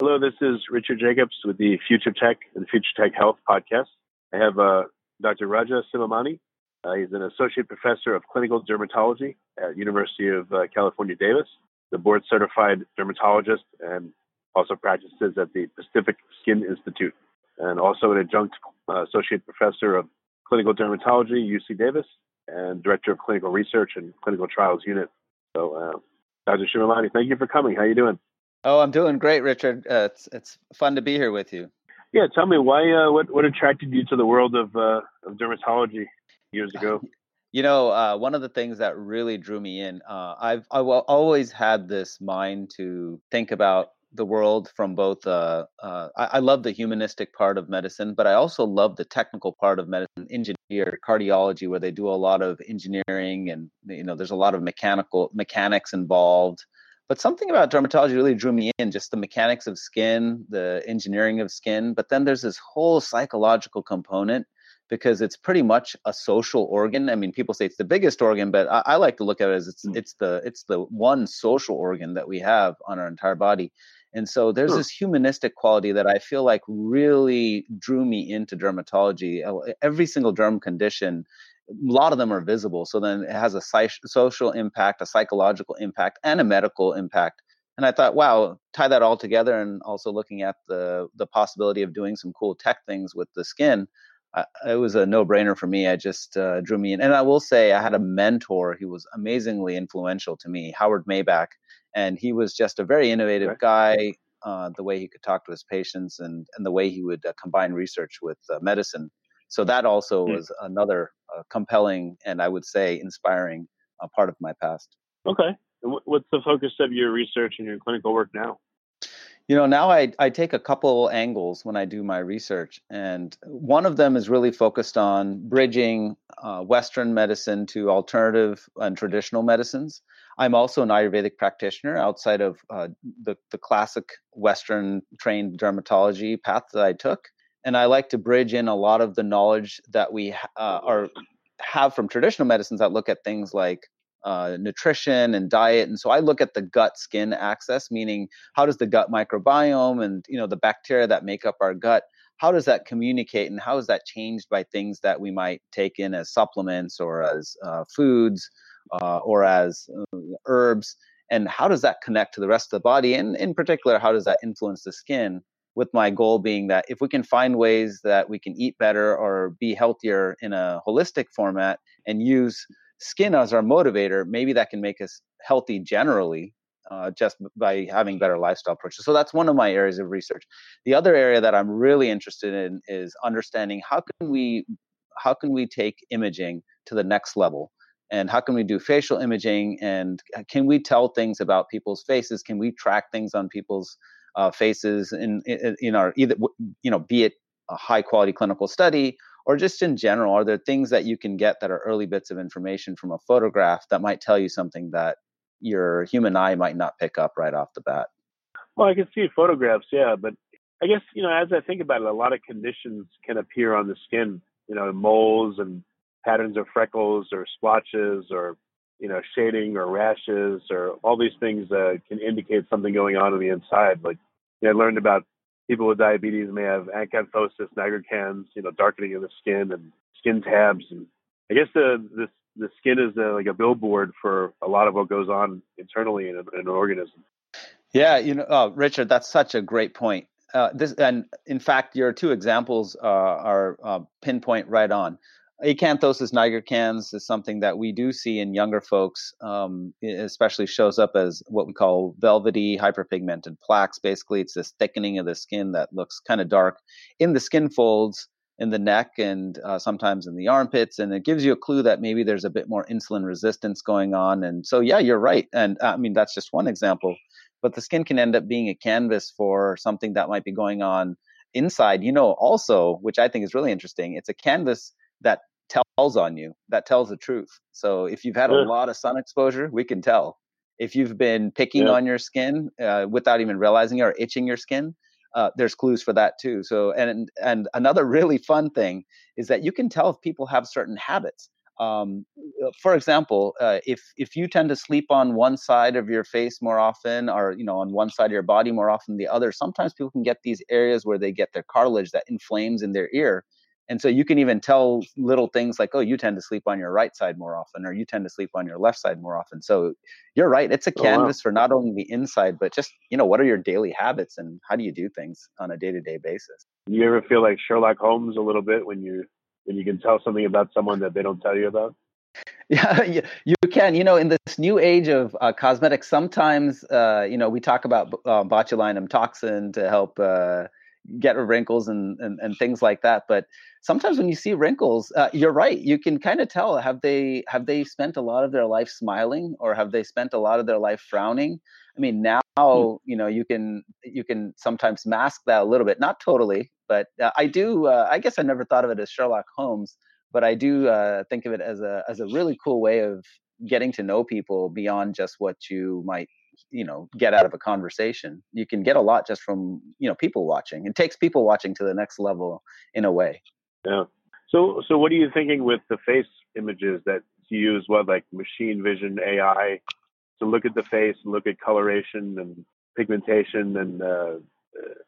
Hello, this is Richard Jacobs with the Future Tech and Future Tech Health podcast. I have uh, Dr. Raja Sivamani. Uh, he's an associate professor of clinical dermatology at University of uh, California, Davis, the board certified dermatologist, and also practices at the Pacific Skin Institute, and also an adjunct uh, associate professor of clinical dermatology, UC Davis, and director of clinical research and clinical trials unit. So, uh, Dr. Sivamani, thank you for coming. How are you doing? Oh, I'm doing great, Richard. Uh, it's it's fun to be here with you. Yeah, tell me why. Uh, what what attracted you to the world of uh, of dermatology years ago? You know, uh, one of the things that really drew me in, uh, I've I've always had this mind to think about the world from both. Uh, uh, I, I, love the humanistic part of medicine, but I also love the technical part of medicine, engineer, cardiology, where they do a lot of engineering and you know, there's a lot of mechanical mechanics involved. But something about dermatology really drew me in just the mechanics of skin, the engineering of skin. But then there's this whole psychological component because it's pretty much a social organ. I mean, people say it's the biggest organ, but I, I like to look at it as it's mm. it's the it's the one social organ that we have on our entire body. And so there's sure. this humanistic quality that I feel like really drew me into dermatology. Uh, every single derm condition a lot of them are visible. So then it has a social impact, a psychological impact, and a medical impact. And I thought, wow, tie that all together, and also looking at the the possibility of doing some cool tech things with the skin. Uh, it was a no brainer for me. I just uh, drew me in, and I will say I had a mentor who was amazingly influential to me, Howard Maibach, and he was just a very innovative guy. Uh, the way he could talk to his patients and and the way he would uh, combine research with uh, medicine so that also mm. was another uh, compelling and I would say inspiring uh, part of my past. Okay. What's the focus of your research and your clinical work now? You know, now I, I take a couple angles when I do my research. And one of them is really focused on bridging uh, Western medicine to alternative and traditional medicines. I'm also an Ayurvedic practitioner outside of uh, the, the classic Western trained dermatology path that I took and I like to bridge in a lot of the knowledge that we uh, are have from traditional medicines that look at things like uh, nutrition and diet and so i look at the gut skin axis meaning how does the gut microbiome and you know the bacteria that make up our gut how does that communicate and how is that changed by things that we might take in as supplements or as uh, foods uh, or as uh, herbs and how does that connect to the rest of the body? And in particular how does that influence the skin? With my goal being that if we can find ways that we can eat better or be healthier in a holistic format and use skin as our motivator, maybe that can make us healthy generally uh, just by having better lifestyle approaches. So that's one of my areas of research. The other area that I'm really interested in is understanding how can we how can we take imaging to the next level and how can we do facial imaging and can we tell things about people's faces can we track things on people's uh, faces in, in, in our either you know be it a high quality clinical study or just in general are there things that you can get that are early bits of information from a photograph that might tell you something that your human eye might not pick up right off the bat well i can see photographs yeah but i guess you know as i think about it a lot of conditions can appear on the skin you know, moles and patterns of freckles or splotches or you know, shading or rashes or all these things that can indicate something going on on the inside. Like I learned about people with diabetes may have acanthosis nigricans, you know, darkening of the skin and skin tags. And I guess the the, the skin is a, like a billboard for a lot of what goes on internally in, in an organism. Yeah, you know, oh, Richard, that's such a great point. Uh, this and in fact, your two examples uh, are uh, pinpoint right on acanthosis nigricans is something that we do see in younger folks, um, especially shows up as what we call velvety hyperpigmented plaques. Basically, it's this thickening of the skin that looks kind of dark in the skin folds in the neck and uh, sometimes in the armpits and it gives you a clue that maybe there's a bit more insulin resistance going on and so yeah you're right and uh, i mean that's just one example but the skin can end up being a canvas for something that might be going on inside you know also which i think is really interesting it's a canvas that tells on you, that tells the truth. So if you've had yeah. a lot of sun exposure, we can tell. If you've been picking yeah. on your skin uh, without even realizing it or itching your skin, uh, there's clues for that too. So and and another really fun thing is that you can tell if people have certain habits. Um, uh, for example, uh, if if you tend to sleep on one side of your face more often, or you know on one side of your body more often than the other, sometimes people can get these areas where they get their cartilage that inflames in their ear, and so you can even tell little things like, oh, you tend to sleep on your right side more often, or you tend to sleep on your left side more often. So you're right. It's a canvas oh, wow. for not only the inside, but just, you know, what are your daily habits and how do you do things on a day to day basis? You ever feel like Sherlock Holmes a little bit when you when you can tell something about someone that they don't tell you about? Yeah, you can. You know, in this new age of uh, cosmetics, sometimes, uh, you know, we talk about uh, botulinum toxin to help uh, get wrinkles and, and, and things like that. But sometimes when you see wrinkles, uh, you're right. You can kind of tell have they have they spent a lot of their life smiling or have they spent a lot of their life frowning? I mean, now mm. you know you can you can sometimes mask that a little bit, not totally, but uh, I do. Uh, I guess I never thought of it as Sherlock Holmes, but I do uh, think of it as a as a really cool way of getting to know people beyond just what you might you know get out of a conversation you can get a lot just from you know people watching. It takes people watching to the next level in a way. Yeah. So so what are you thinking with the face images that you use? What like machine vision ai to look at the face and look at coloration and pigmentation and uh,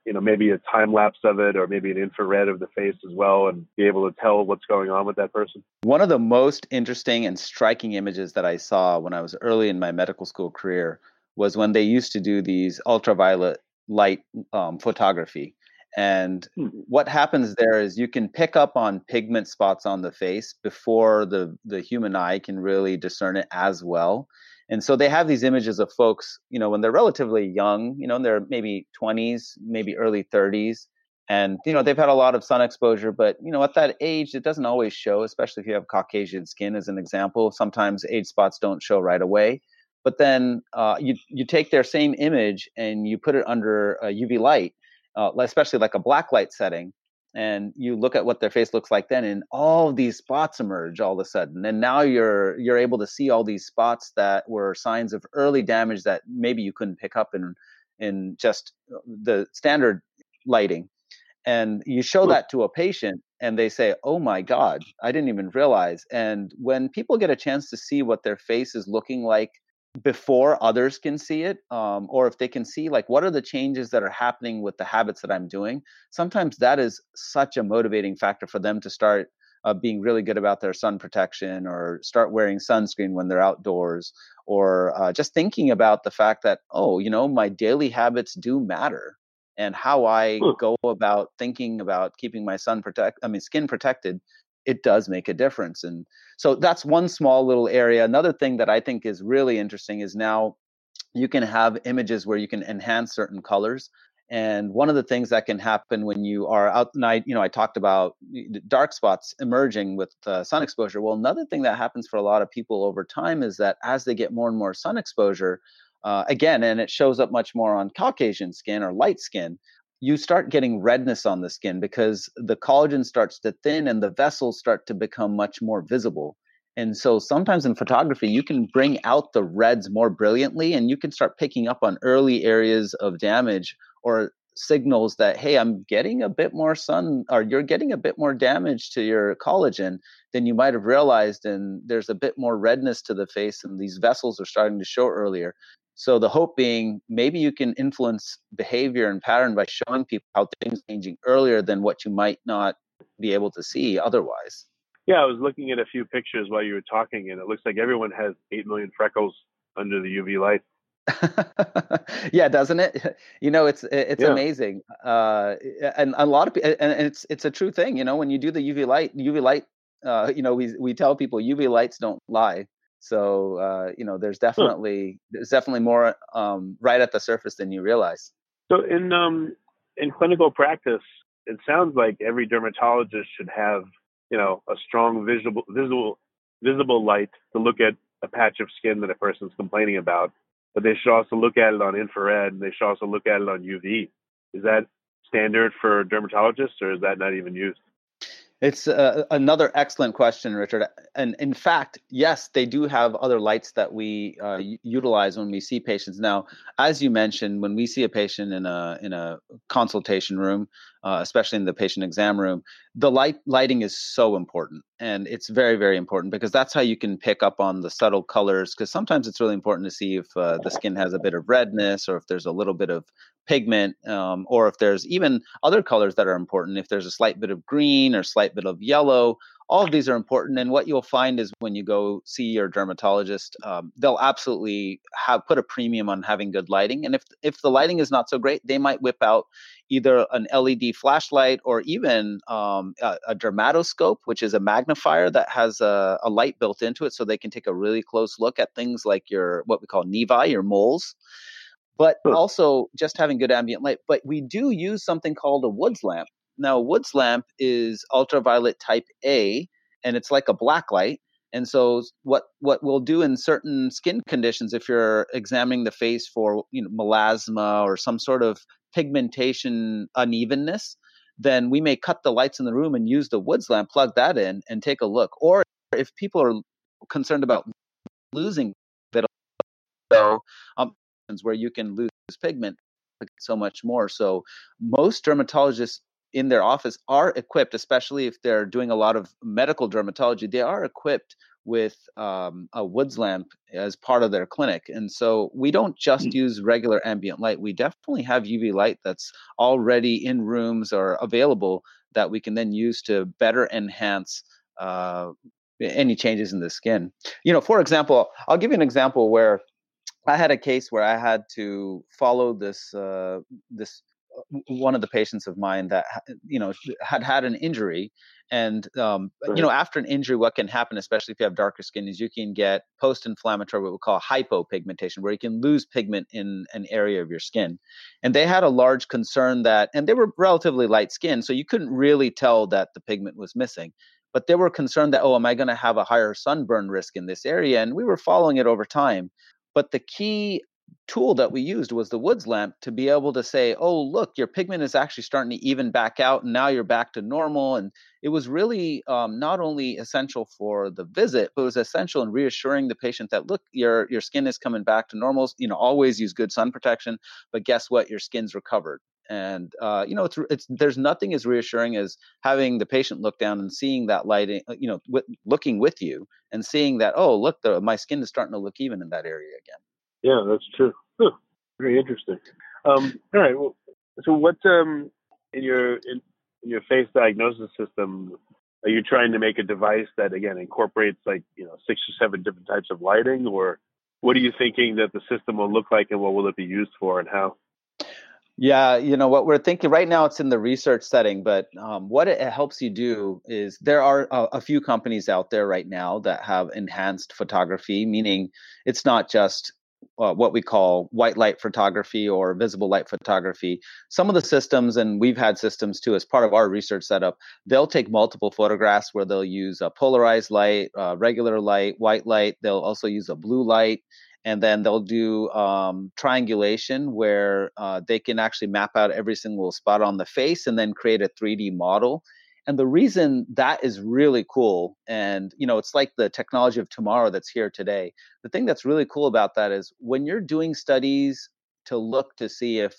you know maybe a time lapse of it or maybe an infrared of the face as well and be able to tell what's going on with that person? One of the most interesting and striking images that i saw when i was early in my medical school career was when they used to do these ultraviolet light um, photography. And hmm. what happens there is you can pick up on pigment spots on the face before the, the human eye can really discern it as well. And so they have these images of folks, you know, when they're relatively young, you know, they're maybe 20s, maybe early 30s. And, you know, they've had a lot of sun exposure, but, you know, at that age, it doesn't always show, especially if you have Caucasian skin, as an example. Sometimes age spots don't show right away. But then uh, you you take their same image and you put it under a UV light, uh, especially like a black light setting, and you look at what their face looks like then, and all these spots emerge all of a sudden. And now you're you're able to see all these spots that were signs of early damage that maybe you couldn't pick up in in just uh, the standard lighting. And you show that to a patient, and they say, "Oh my God, I didn't even realize." And when people get a chance to see what their face is looking like before others can see it um, or if they can see like what are the changes that are happening with the habits that i'm doing? Sometimes that is such a motivating factor for them to start uh, being really good about their sun protection or start wearing sunscreen when they're outdoors or uh, just thinking about the fact that oh you know my daily habits do matter and how i go about thinking about keeping my sun protect i mean skin protected it does make a difference. And so that's one small little area. Another thing that I think is really interesting is now you can have images where you can enhance certain colors. And one of the things that can happen when you are out night, you know, I talked about dark spots emerging with uh, sun exposure. Well, another thing that happens for a lot of people over time is that as they get more and more sun exposure, uh, again, and it shows up much more on Caucasian skin or light skin, you start getting redness on the skin because the collagen starts to thin and the vessels start to become much more visible. And so sometimes in photography, you can bring out the reds more brilliantly and you can start picking up on early areas of damage or signals that hey i'm getting a bit more sun or you're getting a bit more damage to your collagen than you might have realized and there's a bit more redness to the face and these vessels are starting to show earlier so the hope being maybe you can influence behavior and pattern by showing people how things are changing earlier than what you might not be able to see otherwise. Yeah, I was looking at a few pictures while you were talking, and it looks like everyone has eight million freckles under the UV light. yeah, doesn't it? You know, it's it's yeah. amazing, uh, and a lot of people, and it's it's a true thing. You know, when you do the UV light, UV light, uh, you know, we we tell people UV lights don't lie. So uh, you know, there's definitely there's definitely more um, right at the surface than you realize. So in um, in clinical practice, it sounds like every dermatologist should have you know a strong visible visible visible light to look at a patch of skin that a person's complaining about, but they should also look at it on infrared and they should also look at it on UV. Is that standard for dermatologists, or is that not even used? It's uh, another excellent question, Richard. And in fact, yes, they do have other lights that we uh, utilize when we see patients. Now, as you mentioned, when we see a patient in a in a consultation room, uh, especially in the patient exam room, the light lighting is so important, and it's very very important because that's how you can pick up on the subtle colors. Because sometimes it's really important to see if uh, the skin has a bit of redness or if there's a little bit of pigment, um, or if there's even other colors that are important. If there's a slight bit of green or slight bit of yellow, all of these are important and what you'll find is when you go see your dermatologist um, they'll absolutely have put a premium on having good lighting and if if the lighting is not so great they might whip out either an led flashlight or even um, a, a, dermatoscope which is a magnifier that has a, a, light built into it so they can take a really close look at things like your what we call nevi your moles but also just having good ambient light but we do use something called a woods lamp now, a Woods lamp is ultraviolet type A, and it's like a black light. And so, what what we'll do in certain skin conditions, if you're examining the face for you know melasma or some sort of pigmentation unevenness, then we may cut the lights in the room and use the Woods lamp, plug that in, and take a look. Or if people are concerned about losing bit, so um, where you can lose pigment so much more. So most dermatologists in their office are equipped, especially if they're doing a lot of medical dermatology, they are equipped with um, a woods lamp as part of their clinic. And so we don't just mm-hmm. use regular ambient light. We definitely have UV light that's already in rooms or available that we can then use to better enhance uh, any changes in the skin. You know, for example, I'll give you an example where I had a case where I had to follow this uh, this one of the patients of mine that you know had had an injury and um, right. you know after an injury what can happen especially if you have darker skin is you can get post-inflammatory what we call hypopigmentation where you can lose pigment in an area of your skin. And they had a large concern that and they were relatively light skinned so you couldn't really tell that the pigment was missing. But they were concerned that oh am i going to have a higher sunburn risk in this area? And we were following it over time. But the key tool that we used was the woods lamp to be able to say oh look your pigment is actually starting to even back out and now you're back to normal. And it was really um, not only essential for the visit but it was essential in reassuring the patient that look your your skin is coming back to normal you know always use good sun protection but guess what? Your skin's recovered. And uh, you know it's, it's there's nothing as reassuring as having the patient look down and seeing that lighting you know looking with you and seeing that oh look the, my skin is starting to look even in that area again yeah, that's true. Huh. Very interesting. Um, all right. Well, so what um, in your in, in your face diagnosis system are you trying to make a device that again incorporates like you know six or seven different types of lighting, or what are you thinking that the system will look like, and what will it be used for, and how? Yeah, you know what we're thinking right now. It's in the research setting, but um, what it helps you do is there are a, a, few companies out there right now that have enhanced photography, meaning it's not just uh, what we call white light photography or visible light photography. Some of the systems, and we've had systems too, as part of our research setup, they'll take multiple photographs where they'll use a polarized light, uh, regular light, white light. They'll also use a blue light. And then they'll do um, triangulation where uh, they can actually map out every single spot on the face and then create a 3D model and the reason that is really cool and you know it's like the technology of tomorrow that's here today the thing that's really cool about that is when you're doing studies to look to see if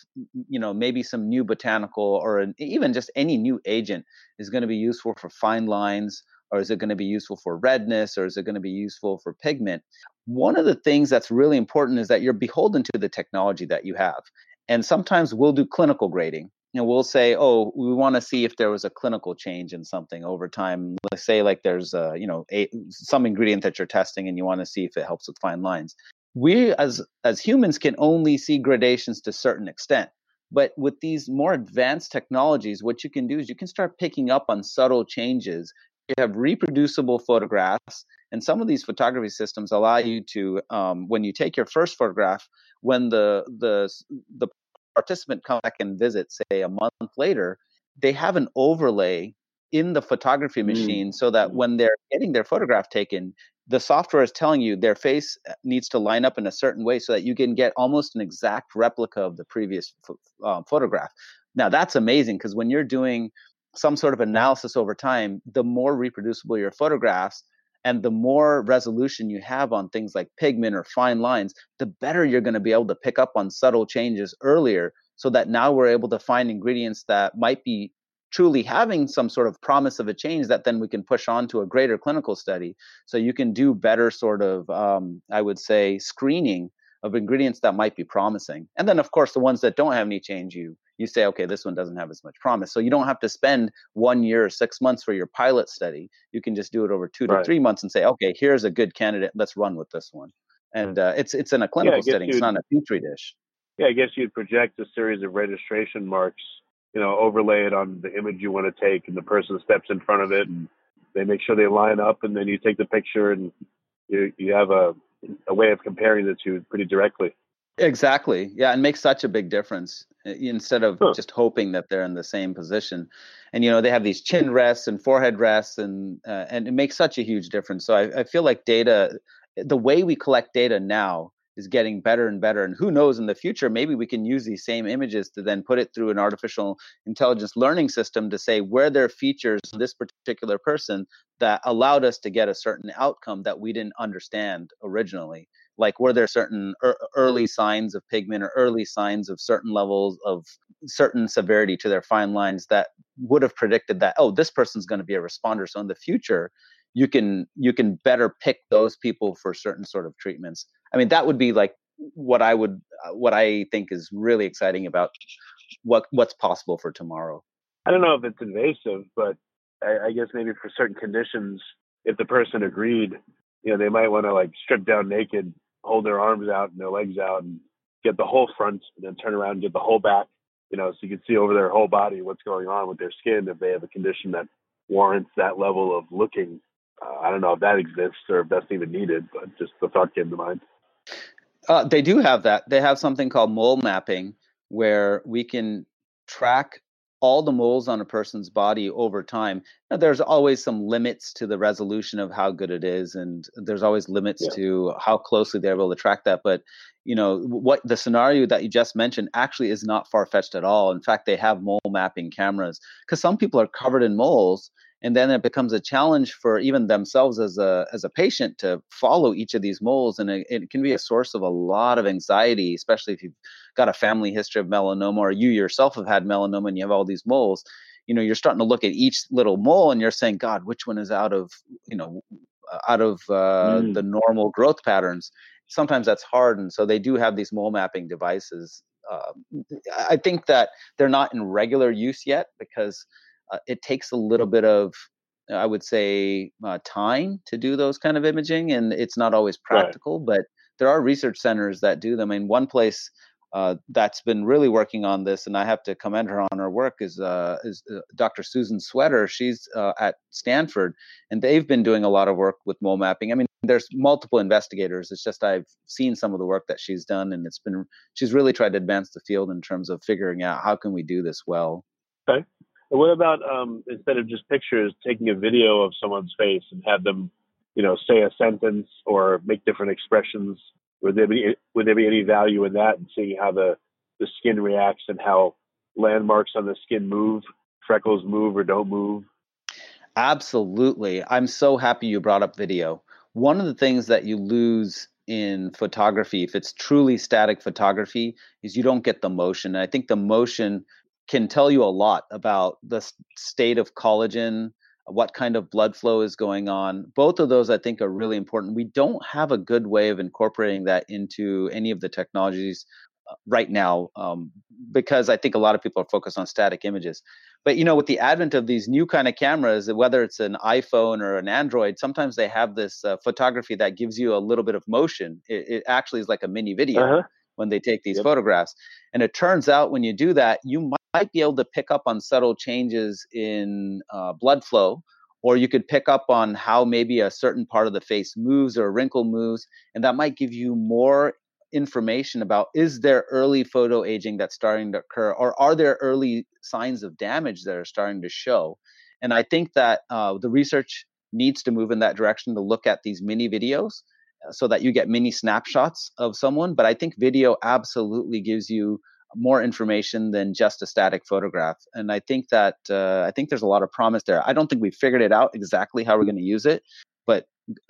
you know maybe some new botanical or an, even just any new agent is going to be useful for fine lines or is it going to be useful for redness or is it going to be useful for pigment one of the things that's really important is that you're beholden to the technology that you have. And sometimes we'll do clinical grading know, we'll say, oh, we want to see if there was a clinical change in something over time. Let's say like there's a, you know, a, some ingredient that you're testing and you want to see if it helps with fine lines we as as humans can only see gradations to a certain extent but with these more advanced technologies what you can do is you can start picking up on subtle changes you have reproducible photographs and some of these photography systems allow you to um, when you take your first photograph when the the the participant come back and visit say a month later they have an overlay in the photography mm. machine mm. so that mm. when they're getting their photograph taken the software is telling you their face uh, needs to line up in a certain way so that you can get almost an exact replica of the previous uh, photograph. Now that's amazing because when you're doing some sort of analysis over time, the more reproducible your photographs and the more resolution you have on things like pigment or fine lines, the better you're going to be able to pick up on subtle changes earlier so that now we're able to find ingredients that might be truly having some sort of promise of a change that then we can push on to a greater clinical study. So you can do better sort of, um, I would say, screening of ingredients that might be promising. And then of course the ones that don't have any change, you you say, okay, this one doesn't have as much promise. So you don't have to spend one year or six months for your pilot study. You can just do it over two to three months and say, okay, here's a good candidate. Let's run with this one. And uh, it's it's in a clinical yeah, setting. It's not a petri dish. Yeah, I guess you'd project a series of registration marks you know, overlay it on the image you want to take, and the person steps in front of it, and they make sure they line up, and then you take the picture, and you you have a a way of comparing the two pretty directly. Exactly. Yeah, it makes such a big difference instead of huh. just hoping that they're in the same position. And you know, they have these chin rests and forehead rests, and uh, and it makes such a huge difference. So I, I feel like data, the way we collect data now is getting better and better. And who knows in the future, maybe we can use these same images to then put it through an artificial intelligence learning system to say where there are features of this particular person that allowed us to get a certain outcome that we didn't understand originally. Like, were there certain er- early signs of pigment or early signs of certain levels of certain severity to their fine lines that would have predicted that, oh, this person's going to be a responder. So in the future, you can you can better pick those people for certain sort of treatments I mean, that would be like what I would, uh, what I think is really exciting about what what's possible for tomorrow. I don't know if it's invasive, but I, I guess maybe for certain conditions, if the person agreed, you know, they might want to like strip down naked, hold their arms out and their legs out, and get the whole front, and then turn around and get the whole back. You know, so you can see over their whole body what's going on with their skin if they have a condition that warrants that level of looking. Uh, I don't know if that exists or if that's even needed, but just the thought came to mind. Uh, they do have that. They have something called mole mapping, where we can track all the moles on a person's body over time. Now, there's always some limits to the resolution of how good it is, and there's always limits yeah. to how closely they're able to track that. But you know what the scenario that you just mentioned actually is not far fetched at all. In fact, they have mole mapping cameras because some people are covered in moles and then it becomes a challenge for even themselves as a as a patient to follow each of these moles and it, it, can be a source of a lot of anxiety especially if you've got a family history of melanoma or you yourself have had melanoma and you have all these moles you know you're starting to look at each little mole and you're saying god which one is out of you know out of uh, mm. the normal growth patterns sometimes that's hard and so they do have these mole mapping devices um, i think that they're not in regular use yet because uh, it takes a little bit of I would say uh, time to do those kind of imaging, and it's not always practical. Right. But there are research centers that do them. In one place uh, that's been really working on this, and I have to commend her on her work, is uh, is uh, Dr. Susan Swetter. She's uh, at Stanford, and they've been doing a lot of work with mole mapping. I mean, there's multiple investigators. It's just I've seen some of the work that she's done, and it's been she's really tried to advance the field in terms of figuring out how can we do this well. Okay. And what about um, instead of just pictures, taking a video of someone's face and have them, you know, say a sentence or make different expressions? Would there be would there be any value in that and seeing how the the skin reacts and how landmarks on the skin move, freckles move or don't move? Absolutely. I'm so happy you brought up video. One of the things that you lose in photography, if it's truly static photography, is you don't get the motion. And I think the motion can tell you a lot about the state of collagen, what kind of blood flow is going on. Both of those, I think, are really important. We don't have a good way of incorporating that into any of the technologies uh, right now um, because I think a lot of people are focused on static images. But you know, with the advent of these new kind of cameras, whether it's an iPhone or an Android, sometimes they have this uh, photography that gives you a little bit of motion. It, it actually is like a mini video. Uh-huh when they take these yep. photographs. And it turns out when you do that, you might be able to pick up on subtle changes in uh, blood flow, or you could pick up on how maybe a certain part of the face moves or a wrinkle moves. And that might give you more information about is there early photo aging that's starting to occur, or are there early signs of damage that are starting to show? And I think that uh, the research needs to move in that direction to look at these mini videos so that you get mini snapshots of someone. But I think video absolutely gives you more information than just a static photograph. And I think that uh, I think there's a lot of promise there. I don't think we've figured it out exactly how we're going to use it, but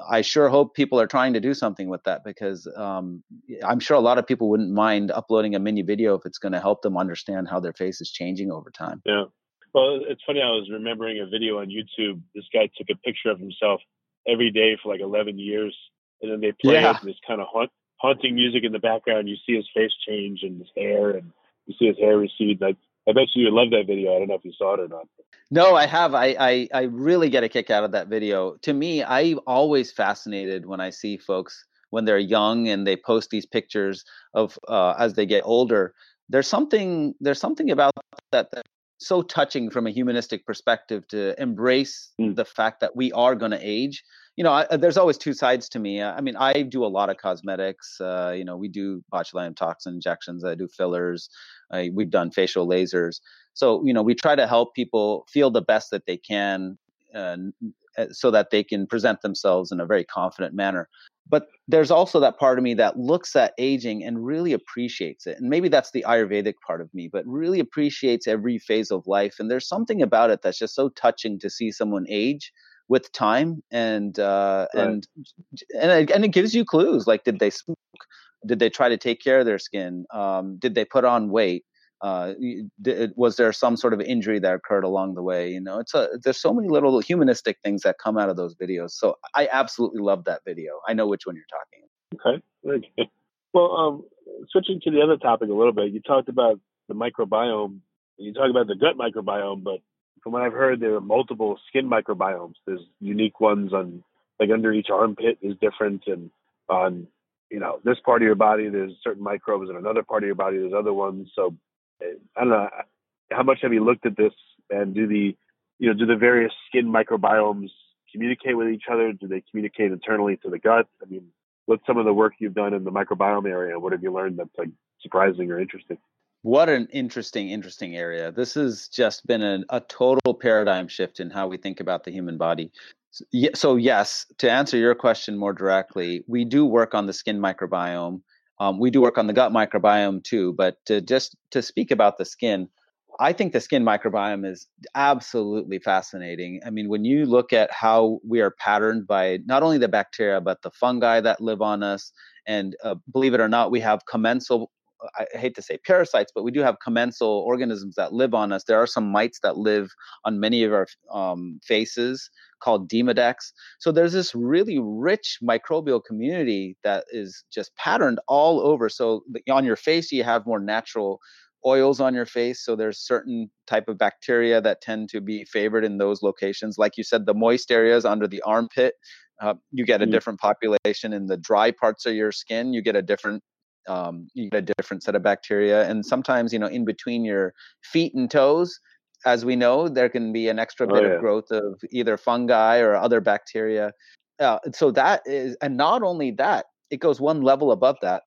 I sure hope people are trying to do something with that because um, I'm sure a lot of people wouldn't mind uploading a mini video if it's going to help them understand how their face is changing over time. Yeah. Well, it's funny. I was remembering a video on YouTube. This guy took a picture of himself every day for like 11 years and then they play yeah. this kind of haunt, haunting music in the background. You see his face change and his hair, and you see his hair recede. I, I bet you would love that video. I don't know if you saw it or not. No, I have. I, I I really get a kick out of that video. To me, I'm always fascinated when I see folks when they're young and they post these pictures of uh, as they get older. There's something there's something about that that's so touching from a humanistic perspective to embrace mm. the fact that we are going to age you know, I, uh, there's always two sides to me. I mean, I do a lot of cosmetics. Uh, you know, we do botulinum toxin injections. I do fillers. I, we've done facial lasers. So, you know, we try to help people feel the best that they can, uh, so that they can present themselves in a very confident manner. But there's also that part of me that looks at aging and really appreciates it. And maybe that's the Ayurvedic part of me, but really appreciates every phase of life. And there's something about it that's just so touching to see someone age with time and uh, right. and and it, and it gives you clues like did they smoke? Did they try to take care of their skin? Um, did they put on weight? Uh, did, was there some sort of injury that occurred along the way? You know it's a there's so many little humanistic things that come out of those videos so i absolutely love that video. I know which one you're talking okay. Okay well um, switching to the other topic a little bit you talked about the microbiome you talk about the gut microbiome but from what I've heard, there are multiple skin microbiomes. There's unique ones on like under each armpit is different, and on you know this part of your body there's certain microbes, and another part of your body there's other ones. So eh, I don't know how much have you looked at this, and do the you know do the various skin microbiomes communicate with each other? Do they communicate internally to the gut? I mean, what's some of the work you've done in the microbiome area? What have you learned that's like surprising or interesting? What an interesting, interesting area. This has just been a, a total paradigm shift in how we think about the human body. So, yes, to answer your question more directly, we do work on the skin microbiome. Um, we do work on the gut microbiome too. But to just to speak about the skin, I think the skin microbiome is absolutely fascinating. I mean, when you look at how we are patterned by not only the bacteria, but the fungi that live on us, and uh, believe it or not, we have commensal I hate to say parasites, but we do have commensal organisms that live on us. There are some mites that live on many of our um, faces called Demodex. So there's this really rich microbial community that is just patterned all over. So on your face, you have more natural oils on your face so there's certain type of bacteria that tend to be favored in those locations like you said the moist areas under the armpit uh, you get a mm. different population in the dry parts of your skin you get a different um, you get a different set of bacteria. And sometimes, you know, in between your feet and toes, as we know, there can be an extra oh, bit oh, yeah. of growth of either fungi or other bacteria. Uh, so that is, and not only that, it goes one level above that.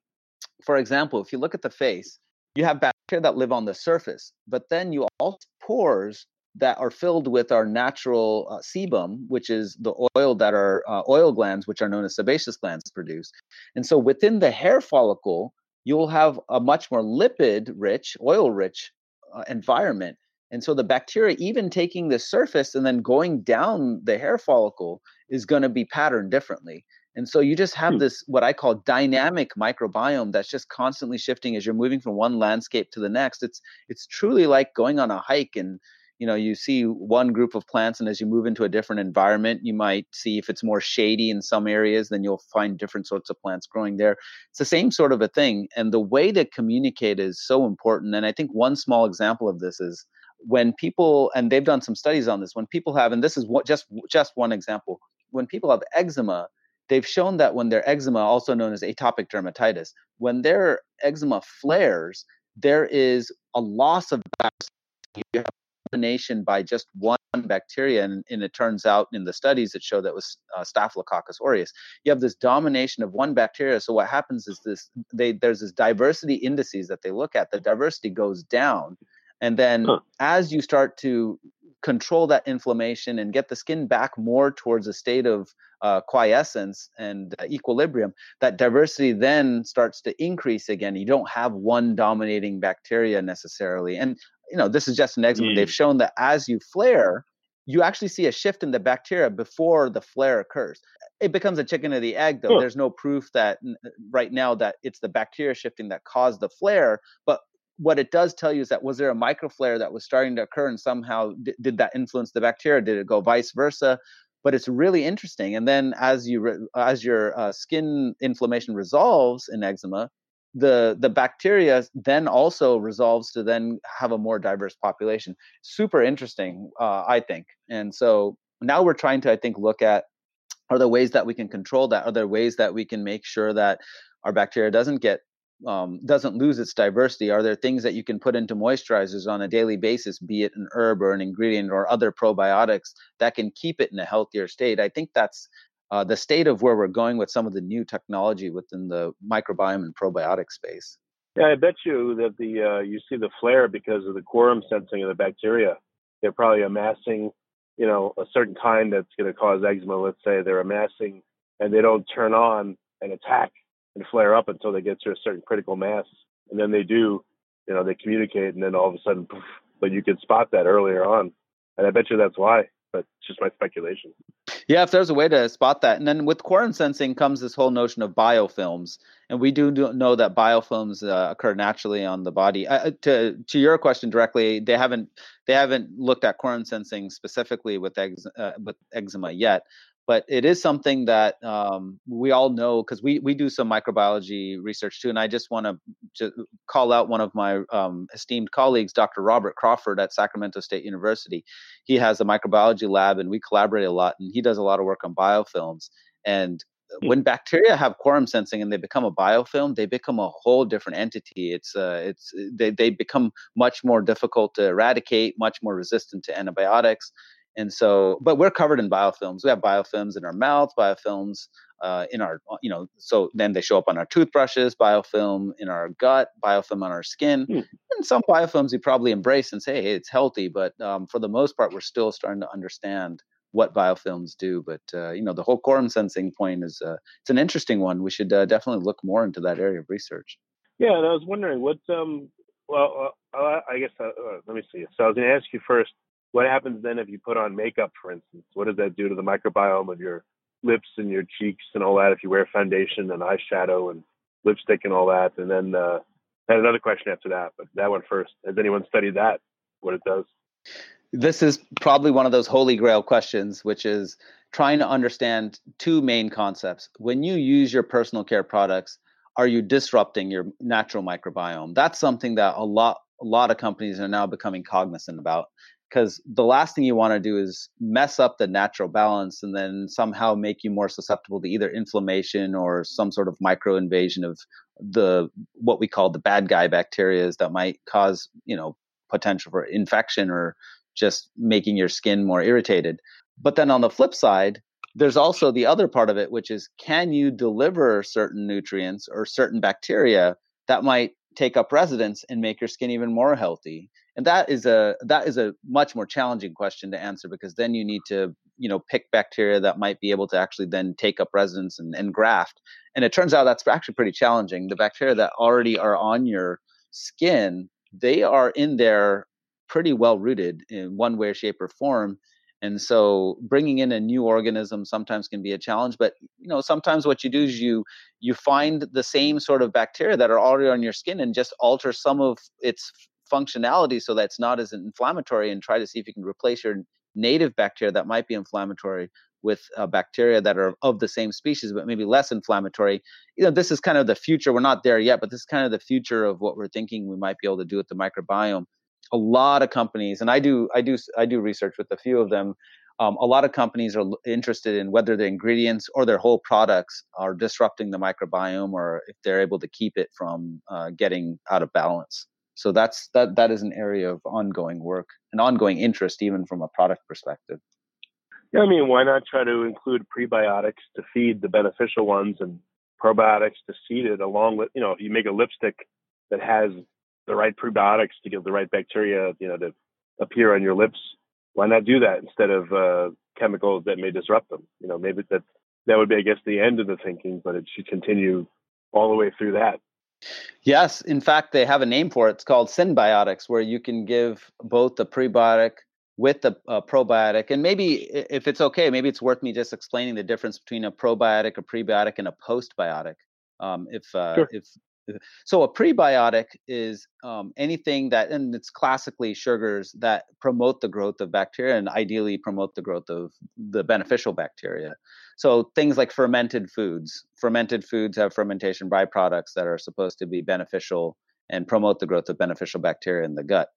For example, if you look at the face, you have bacteria that live on the surface, but then you also pores that are filled with our natural uh, sebum, which is the oil that our uh, oil glands, which are known as sebaceous glands, produce. And so within the hair follicle, you'll have a much more lipid rich, oil rich uh, environment. And so the bacteria, even taking the surface and then going down the hair follicle, is going to be patterned differently. And so you just have hmm. this what I call dynamic microbiome that's just constantly shifting as you're moving from one landscape to the next. It's it's truly like going on a hike and you know you see one group of plants and as you move into a different environment you might see if it's more shady in some areas then you'll find different sorts of plants growing there. It's the same sort of a thing and the way to communicate is so important and i think one small example of this is when people and they've done some studies on this when people have and this is what just just one example when people have eczema they've shown that when their eczema also known as atopic dermatitis when their eczema flares there is a loss of you have elimination by just one bacteria, and, and, it turns out in the studies that show that was uh, Staphylococcus aureus. You have this domination of one bacteria. So what happens is this: they, there's this diversity indices that they look at. The diversity goes down, and then huh. as you start to control that inflammation and get the skin back more towards a state of uh, quiescence and uh, equilibrium, that diversity then starts to increase again. You don't have one dominating bacteria necessarily. And you know, this is just an eczema. Mm. They've shown that as you flare, you actually see a shift in the bacteria before the flare occurs. It becomes a chicken or the egg, though. There's no proof that right now that it's the bacteria shifting that caused the flare. But what it does tell you is that was there a microflare that was starting to occur, and somehow d- did that influence the bacteria? Did it go vice versa? But it's really interesting. And then as you re- as your uh, skin inflammation resolves in eczema, the the bacteria then also resolves to then have a more diverse population. Super interesting uh, i think. And so now we're trying to i think look at are there ways that we can control that? Are there ways that we can make sure that our bacteria doesn't get um, doesn't lose its diversity? Are there things that you can put into moisturizers on a daily basis be it an herb or an ingredient or other probiotics that can keep it in a healthier state? I think that's uh, the state of where we're going with some of the new technology within the microbiome and probiotic space. Yeah, I bet you that the uh, you see the flare because of the quorum sensing of the bacteria. They're probably amassing, you know, a certain kind that's going to cause eczema. Let's say they're amassing, and they don't turn on and attack and flare up until they get to a certain critical mass, and then they do, you know, they communicate, and then all of a sudden, poof, but you could spot that earlier on, and I bet you that's why. But it's just my speculation. Yeah, if there's a way to spot that. And then with quorum sensing comes this whole notion of biofilms. And we do know that biofilms uh, occur naturally on the body. Uh, to to your question directly, they haven't they haven't looked at quorum sensing specifically with ex, uh, with eczema yet but it is something that um, we all know because we we do some microbiology research too. And I just want to call out one of my um, esteemed colleagues, Dr. Robert Crawford at Sacramento State University. He has a microbiology lab, and we collaborate a lot. And he does a lot of work on biofilms. And hmm. when bacteria have quorum sensing and they become a biofilm, they become a whole different entity. It's uh, it's they they become much more difficult to eradicate, much more resistant to antibiotics. And so, but we're covered in biofilms. We have biofilms in our mouth, biofilms uh, in our, you know, so then they show up on our toothbrushes, biofilm in our gut, biofilm on our skin. Hmm. And some biofilms we probably embrace and say, hey, it's healthy. But um, for the most part, we're still starting to understand what biofilms do. But, uh, you know, the whole quorum sensing point is, uh, it's an interesting one. We should uh, definitely look more into that area of research. Yeah, and I was wondering what, um, well, uh, I guess, uh, let me see. So I was going to ask you first, what happens then if you put on makeup, for instance? What does that do to the microbiome of your lips and your cheeks and all that? If you wear foundation and eyeshadow and lipstick and all that, and then uh, I had another question after that, but that one first. Has anyone studied that? What it does? This is probably one of those holy grail questions, which is trying to understand two main concepts. When you use your personal care products, are you disrupting your natural microbiome? That's something that a lot a lot of companies are now becoming cognizant about because the last thing you want to do is mess up the natural balance and then somehow make you more susceptible to either inflammation or some sort of micro invasion of the what we call the bad guy bacteria that might cause you know potential for infection or just making your skin more irritated. But then on the flip side there's also the other part of it which is can you deliver certain nutrients or certain bacteria that might take up residence and make your skin even more healthy and that is a that is a much more challenging question to answer because then you need to you know pick bacteria that might be able to actually then take up residence and, and graft. And it turns out that's actually pretty challenging. The bacteria that already are on your skin they are in there pretty well rooted in one way shape or form. And so bringing in a new organism sometimes can be a challenge, but you know sometimes what you do is you you find the same sort of bacteria that are already on your skin and just alter some of its functionality so that's not as inflammatory and try to see if you can replace your native bacteria that might be inflammatory with uh, bacteria that are of the same species but maybe less inflammatory you know this is kind of the future we're not there yet but this is kind of the future of what we're thinking we might be able to do with the microbiome a lot of companies, and I do I do I do research with a few of them. Um, a lot of companies are interested in whether the ingredients or their whole products are disrupting the microbiome, or if they're able to keep it from uh, getting out of balance. So that's that that is an area of ongoing work and ongoing interest, even from a product perspective. Yeah, I mean, why not try to include prebiotics to feed the beneficial ones and probiotics to seed it along with, you know, if you make a lipstick that has the right prebiotics to give the right bacteria, you know, to appear on your lips, why not do that instead of uh, chemicals that may disrupt them? You know, maybe that that would be, I guess, the end of the thinking, but it should continue all the way through that. Yes, in fact, they have a name for it. It's called synbiotics, where you can give both the prebiotic with the uh, probiotic. And maybe, if it's okay, maybe it's worth me just explaining the difference between a probiotic, a prebiotic, and a postbiotic. Um, if uh, sure. if so a prebiotic is um, anything that, and it's classically sugars that promote the growth of bacteria and ideally promote the growth of the beneficial bacteria. So things like fermented foods. Fermented foods have fermentation byproducts that are supposed to be beneficial and promote the growth of beneficial bacteria in the gut.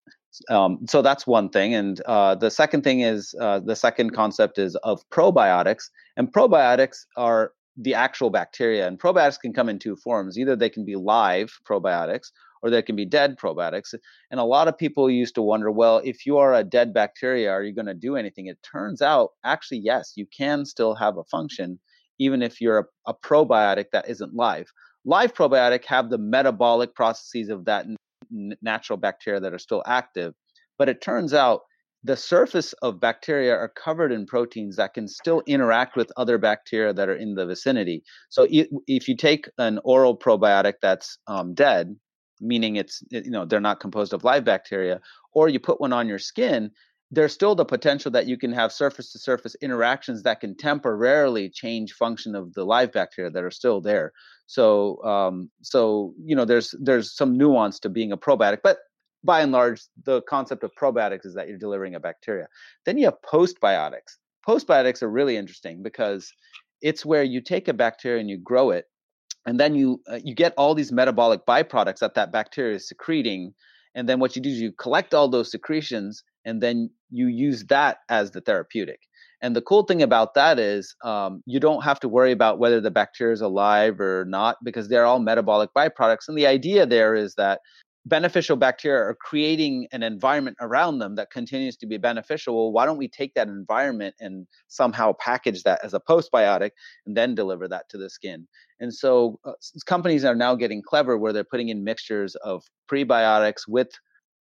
Um, so that's one thing. And uh, the second thing is uh, the second concept is of probiotics. And probiotics are the actual bacteria. And probiotics can come in two forms. Either they can be live probiotics or they can be dead probiotics. And a lot of people used to wonder, well, if you are a dead bacteria, are you going to do anything? It turns out, actually, yes, you can still have a function, even if you're a, a probiotic that isn't live. Live probiotic have the metabolic processes of that n- natural bacteria that are still active. But it turns out the surface of bacteria are covered in proteins that can still interact with other bacteria that are in the vicinity. So if you take an oral probiotic that's um, dead, meaning it's you know they're not composed of live bacteria, or you put one on your skin, there's still the potential that you can have surface to surface interactions that can temporarily change function of the live bacteria that are still there. So um, so you know there's there's some nuance to being a probiotic, but by and large, the concept of probiotics is that you're delivering a bacteria. Then you have postbiotics. Postbiotics are really interesting because it's where you take a bacteria and you grow it, and then you uh, you get all these metabolic byproducts that that bacteria is secreting, and then what you do is you collect all those secretions, and then you use that as the therapeutic. And the cool thing about that is um, you don't have to worry about whether the bacteria is alive or not because they're all metabolic byproducts. And the idea there is that beneficial bacteria are creating an environment around them that continues to be beneficial well why don't we take that environment and somehow package that as a postbiotic and then deliver that to the skin? And so uh, companies are now getting clever where they're putting in mixtures of prebiotics with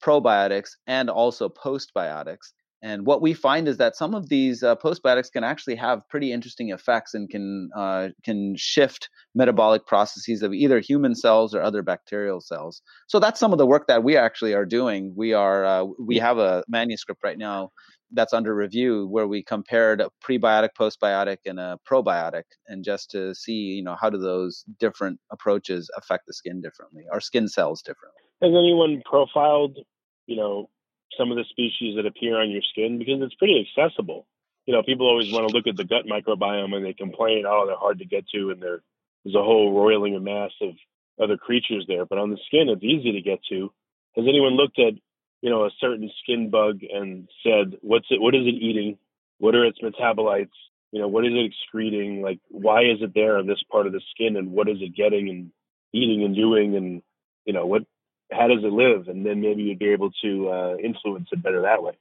probiotics and also postbiotics and what we find is that some of these uh, postbiotics can actually have pretty interesting effects and can uh, can shift metabolic processes of either human cells or other bacterial cells. So that's some of the work that we actually are doing. We are uh, we have a manuscript right now that's under review where we compared a prebiotic, postbiotic, and a probiotic, and just to see you know how do those different approaches affect the skin differently, our skin cells differently. Has anyone profiled you know some of the species that appear on your skin because it's pretty accessible. You know, people always want to look at the gut microbiome and they complain, oh, they're hard to get to, and there's a whole roiling mass of other creatures there. But on the skin, it's easy to get to. Has anyone looked at, you know, a certain skin bug and said, what's it? What is it eating? What are its metabolites? You know, what is it excreting? Like, why is it there on this part of the skin, and what is it getting and eating and doing? And you know, what how does it live, and then maybe you'd be able to uh, influence it better that way.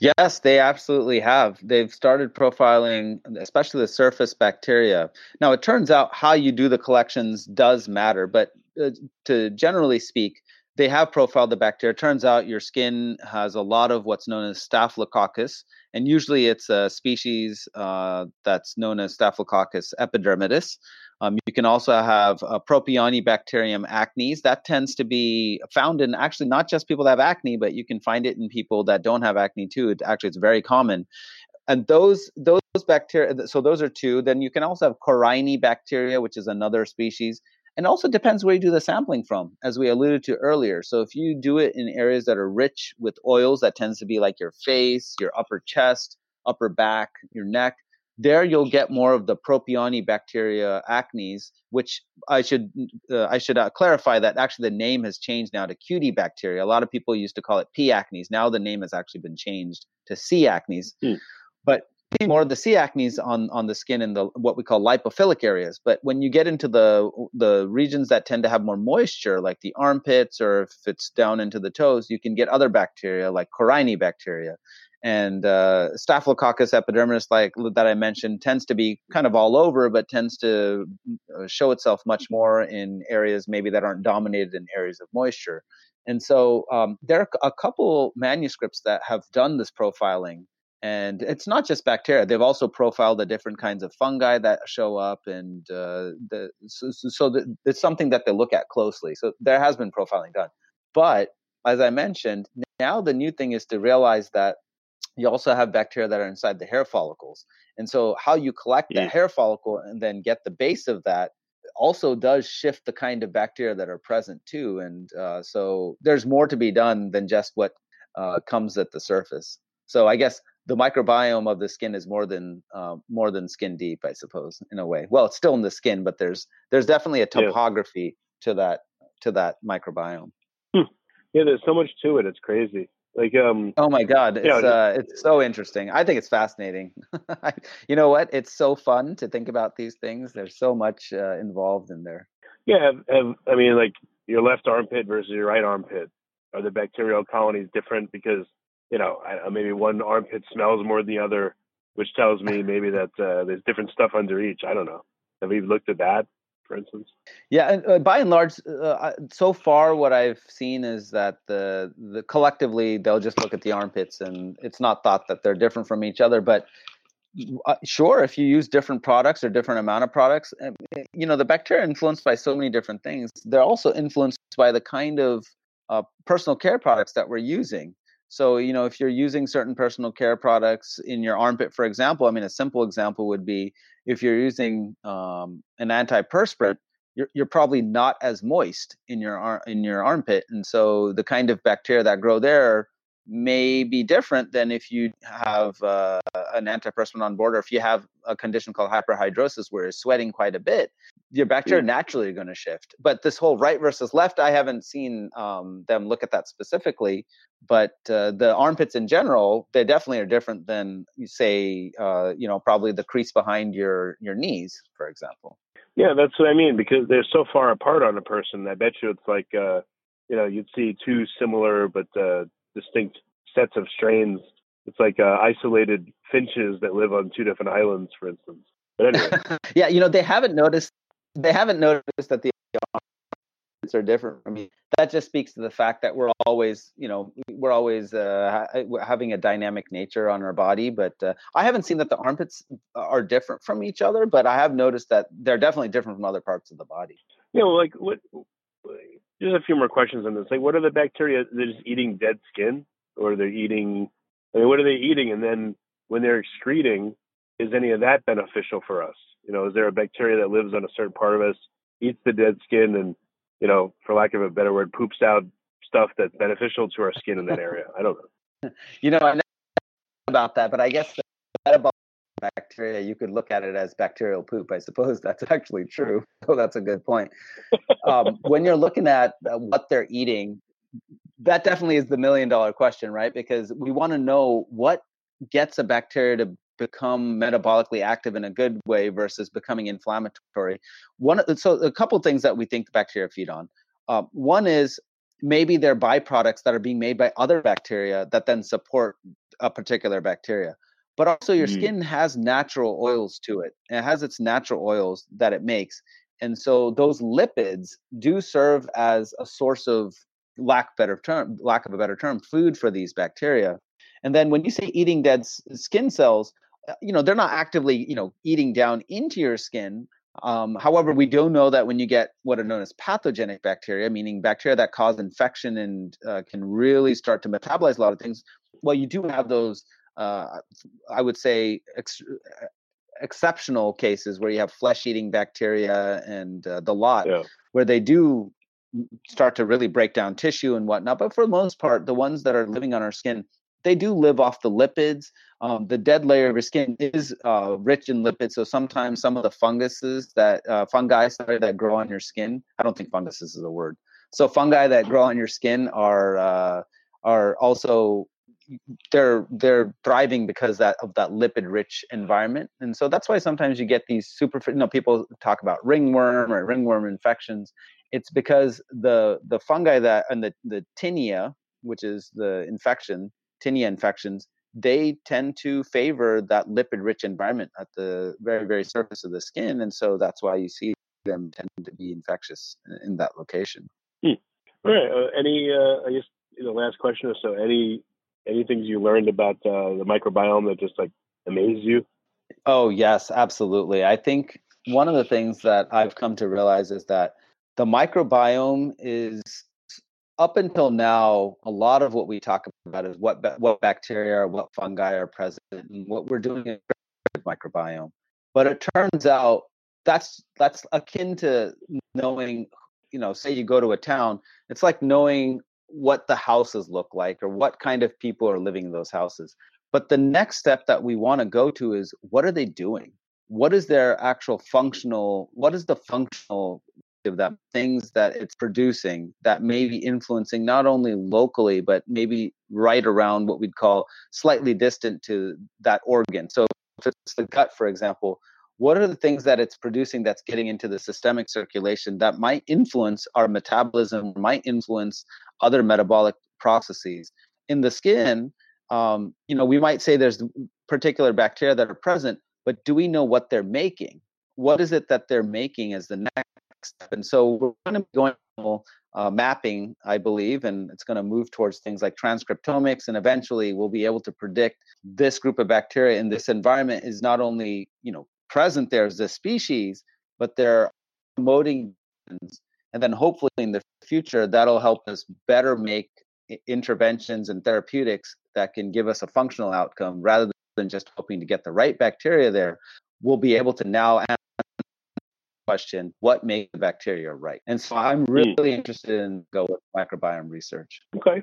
Yes, they absolutely have. They've started profiling, especially the surface bacteria. Now, it turns out how you do the collections does matter, but uh, to generally speak, they have profiled the bacteria. Turns out your skin has a lot of what's known as Staphylococcus, and usually it's a species uh, that's known as Staphylococcus epidermidis. Um, you can also have uh, Propionibacterium acnes. That tends to be found in actually not just people that have acne, but you can find it in people that don't have acne too. It, actually, it's very common. and those those bacteria. So those are two. Then you can also have Corynebacteria, which is another species. And also depends where you do the sampling from, as we alluded to earlier. So if you do it in areas that are rich with oils, that tends to be like your face, your upper chest, upper back, your neck. There you'll get more of the Propionibacteria acnes, which I should uh, I should uh, clarify that actually the name has changed now to Cutibacteria. A lot of people used to call it P. acnes. Now the name has actually been changed to C. acnes. Hmm. But more of the C acnes on on the skin in the what we call lipophilic areas. But when you get into the the regions that tend to have more moisture, like the armpits or if it's down into the toes, you can get other bacteria like Corynebacteria. And uh, Staphylococcus epidermidis, like that I mentioned, tends to be kind of all over, but tends to uh, show itself much more in areas maybe that aren't dominated in areas of moisture. And so um, there are a couple manuscripts that have done this profiling and it's not just bacteria. They've also profiled the different kinds of fungi that show up and uh, the, so, so the, it's something that they look at closely. So there has been profiling done. But as i mentioned now the new thing is to realize that you also have bacteria that are inside the hair follicles and so how you collect yeah. the hair follicle and then get the base of that also does shift the kind of bacteria that are present too and uh, so there's more to be done than just what uh, comes at the surface so i guess the microbiome of the skin is more than uh, more than skin deep, I suppose, in a way. Well, it's still in the skin, but there's there's definitely a topography yeah. to that to that microbiome. Hmm. Yeah, there's so much to it. It's crazy. Like, um, oh my god, it's you know, uh, it's so interesting. I think it's fascinating. you know what? It's so fun to think about these things. There's so much uh, involved in there. Yeah, have, have, I mean, like your left armpit versus your right armpit. Are the bacterial colonies different because you know, I, maybe one armpit smells more than the other, which tells me maybe that uh, there's different stuff under each. I don't know. Have you looked at that, for instance? Yeah, and uh, by and large, uh, so far what I've seen is that the the collectively they'll just look at the armpits, and it's not thought that they're different from each other, but. Uh, sure, if you use different products or different amount of products, eh, eh, you know the bacteria are influenced by so many different things. They're also influenced by the kind of uh, personal care products that we're using. So, you know, if you're using certain personal care products in your armpit, for example, I mean, a simple example would be if you're using um, an antiperspirant, you're, you're probably not as moist in your in your armpit, and so the kind of bacteria that grow there may be different than if you have uh, an antiperspirant on board or if you have a condition called hyperhidrosis where you're sweating quite a bit your bacteria yeah. naturally are going to shift but this whole right versus left i haven't seen um, them look at that specifically but uh, the armpits in general they definitely are different than you say uh, you know probably the crease behind your your knees for example yeah that's what i mean because they're so far apart on a person i bet you it's like uh, you know you'd see two similar but uh, distinct sets of strains. It's like uh, isolated finches that live on two different islands, for instance. But anyway, yeah, you know they haven't noticed they haven't noticed that the armpits are different. I mean, that just speaks to the fact that we're always, you know, we're always uh, having a dynamic nature on our body. But uh, I haven't seen that the armpits are different from each other, but I have noticed that they're definitely different from other parts of the body. You know, like what just a few more questions on this. Like, what are the bacteria? They're just eating dead skin, or are they're eating. I mean, what are they eating? And then when they're excreting, is any of that beneficial for us? You know, is there a bacteria that lives on a certain part of us, eats the dead skin, and you know, for lack of a better word, poops out stuff that's beneficial to our skin in that area? I don't know. You know, I know about that, but I guess that about bacteria, you could look at it as bacterial poop. I suppose that's actually true. So that's a good point. Um, when you're looking at uh, what they're eating, that definitely is the million dollar question, right? Because we want to know what gets a bacteria to become metabolically active in a good way versus becoming inflammatory. One, so a couple things that we think the bacteria feed on. Uh, one is maybe they're byproducts that are being made by other bacteria that then support a particular bacteria but also your mm. skin has natural oils to it. It has its natural oils that it makes. And so those lipids do serve as a source of lack better term lack of a better term food for these bacteria. And then when you say eating dead skin cells, uh, you know, they're not actively, you know, eating down into your skin. Um, however, we do know that when you get what are known as pathogenic bacteria, meaning bacteria that cause infection and uh, can really start to metabolize a lot of things, well, you do have those uh, I would say, ex- exceptional cases where you have flesh-eating bacteria and uh, the lot, yeah. where they do start to really break down tissue and whatnot. But for the most part, the ones that are living on our skin, they do live off the lipids. Um, the dead layer of your skin is uh, rich in lipids, so sometimes some of the funguses that uh, fungi sorry, that grow on your skin. I don't think funguses is a word. So fungi that grow on your skin are uh, are also they're they're thriving because that of that lipid rich environment. And so that's why sometimes you get these super you know people talk about ringworm or ringworm infections. It's because the the fungi that and the the tinea which is the infection tinea infections they tend to favor that lipid rich environment at the very very surface of the skin. And so that's why you see them tend to be infectious in that location. Hmm. all right. Uh, any uh, i guess the last question or so. Any any things you learned about uh, the microbiome that just like amazed you? Oh yes, absolutely. I think one of the things that I've come to realize is that the microbiome is up until now a lot of what we talk about is what what bacteria or what fungi are present and what we're doing in the microbiome. But it turns out that's that's akin to knowing, you know, say you go to a town, it's like knowing what the houses look like or what kind of people are living in those houses. But the next step that we want to go to is what are they doing? What is their actual functional, what is the functional of that things that it's producing that may be influencing not only locally, but maybe right around what we'd call slightly distant to that organ. So if it's the gut, for example, what are the things that it's producing that's getting into the systemic circulation that might influence our metabolism might influence other metabolic processes? In the skin um, you know we might say there's particular bacteria that are present but do we know what they're making? What is it that they're making as the next step? And so we're going to be going uh, mapping i believe and it's going to move towards things like transcriptomics and eventually we'll be able to predict this group of bacteria in this environment is not only you know present there as a species, but they're promoting, and then hopefully in the future that'll help us better make interventions and therapeutics that can give us a functional outcome rather than just hoping to get the right bacteria there. We'll be able to now answer question what makes the bacteria right and so i'm hmm. really mm. interested in go with microbiome research okay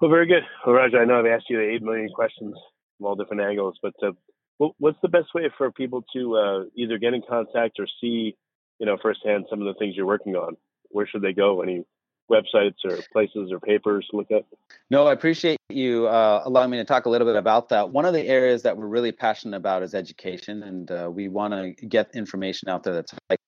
well very good well Raja i know i've asked you 8 million questions from all different angles but uh, what's the best way for people to uh, either get in contact or see, you know, firsthand some of the things you're working on? Where should they go? Any websites or places or papers to look at? No, I appreciate you uh, allowing me to talk a little bit about that. One of the areas that we're really passionate about is education, and uh, we want to get information out there that's like.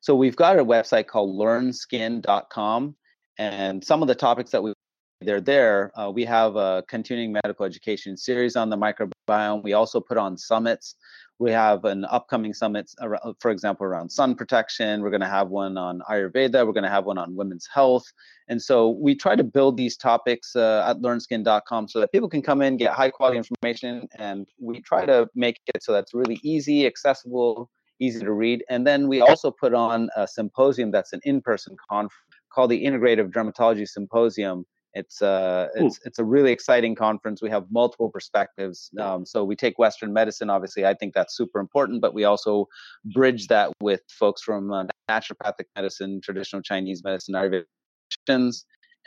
So we've got a website called learnskin.com, and some of the topics that we they're there. Uh, we have a continuing medical education series on the microbiome. We also put on summits. We have an upcoming summit, for example, around sun protection. We're going to have one on Ayurveda. We're going to have one on women's health. And so we try to build these topics uh, at learnskin.com so that people can come in, get high quality information, and we try to make it so that's really easy, accessible, easy to read. And then we also put on a symposium that's an in person conference called the Integrative Dermatology Symposium it's uh, it's Ooh. it's a really exciting conference. We have multiple perspectives. Um, so we take Western medicine, obviously. I think that's super important, but we also bridge that with folks from uh, naturopathic medicine, traditional Chinese medicine, Ayurveda,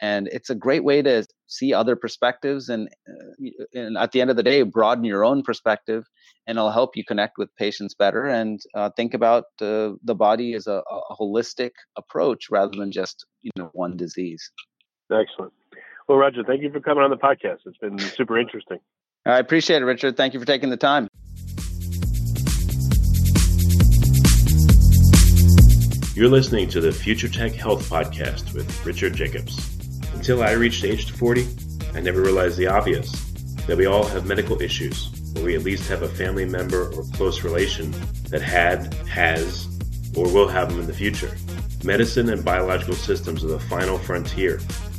and it's a great way to see other perspectives and, uh, and at the end of the day broaden your own perspective and it'll help you connect with patients better and uh, think about uh, the body as a, a holistic approach rather than just you know one disease excellent well, Raja, thank you for coming on the podcast. It's been super interesting. I appreciate it, Richard. Thank you for taking the time. You're listening to the Future Tech Health Podcast with Richard Jacobs. Until I reached age 40, I never realized the obvious that we all have medical issues, or we at least have a family member or close relation that had, has, or will have them in the future. Medicine and biological systems are the final frontier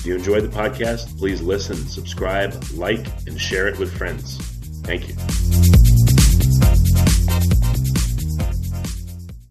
If you enjoyed the podcast, please listen, subscribe, like, and share it with friends. Thank you.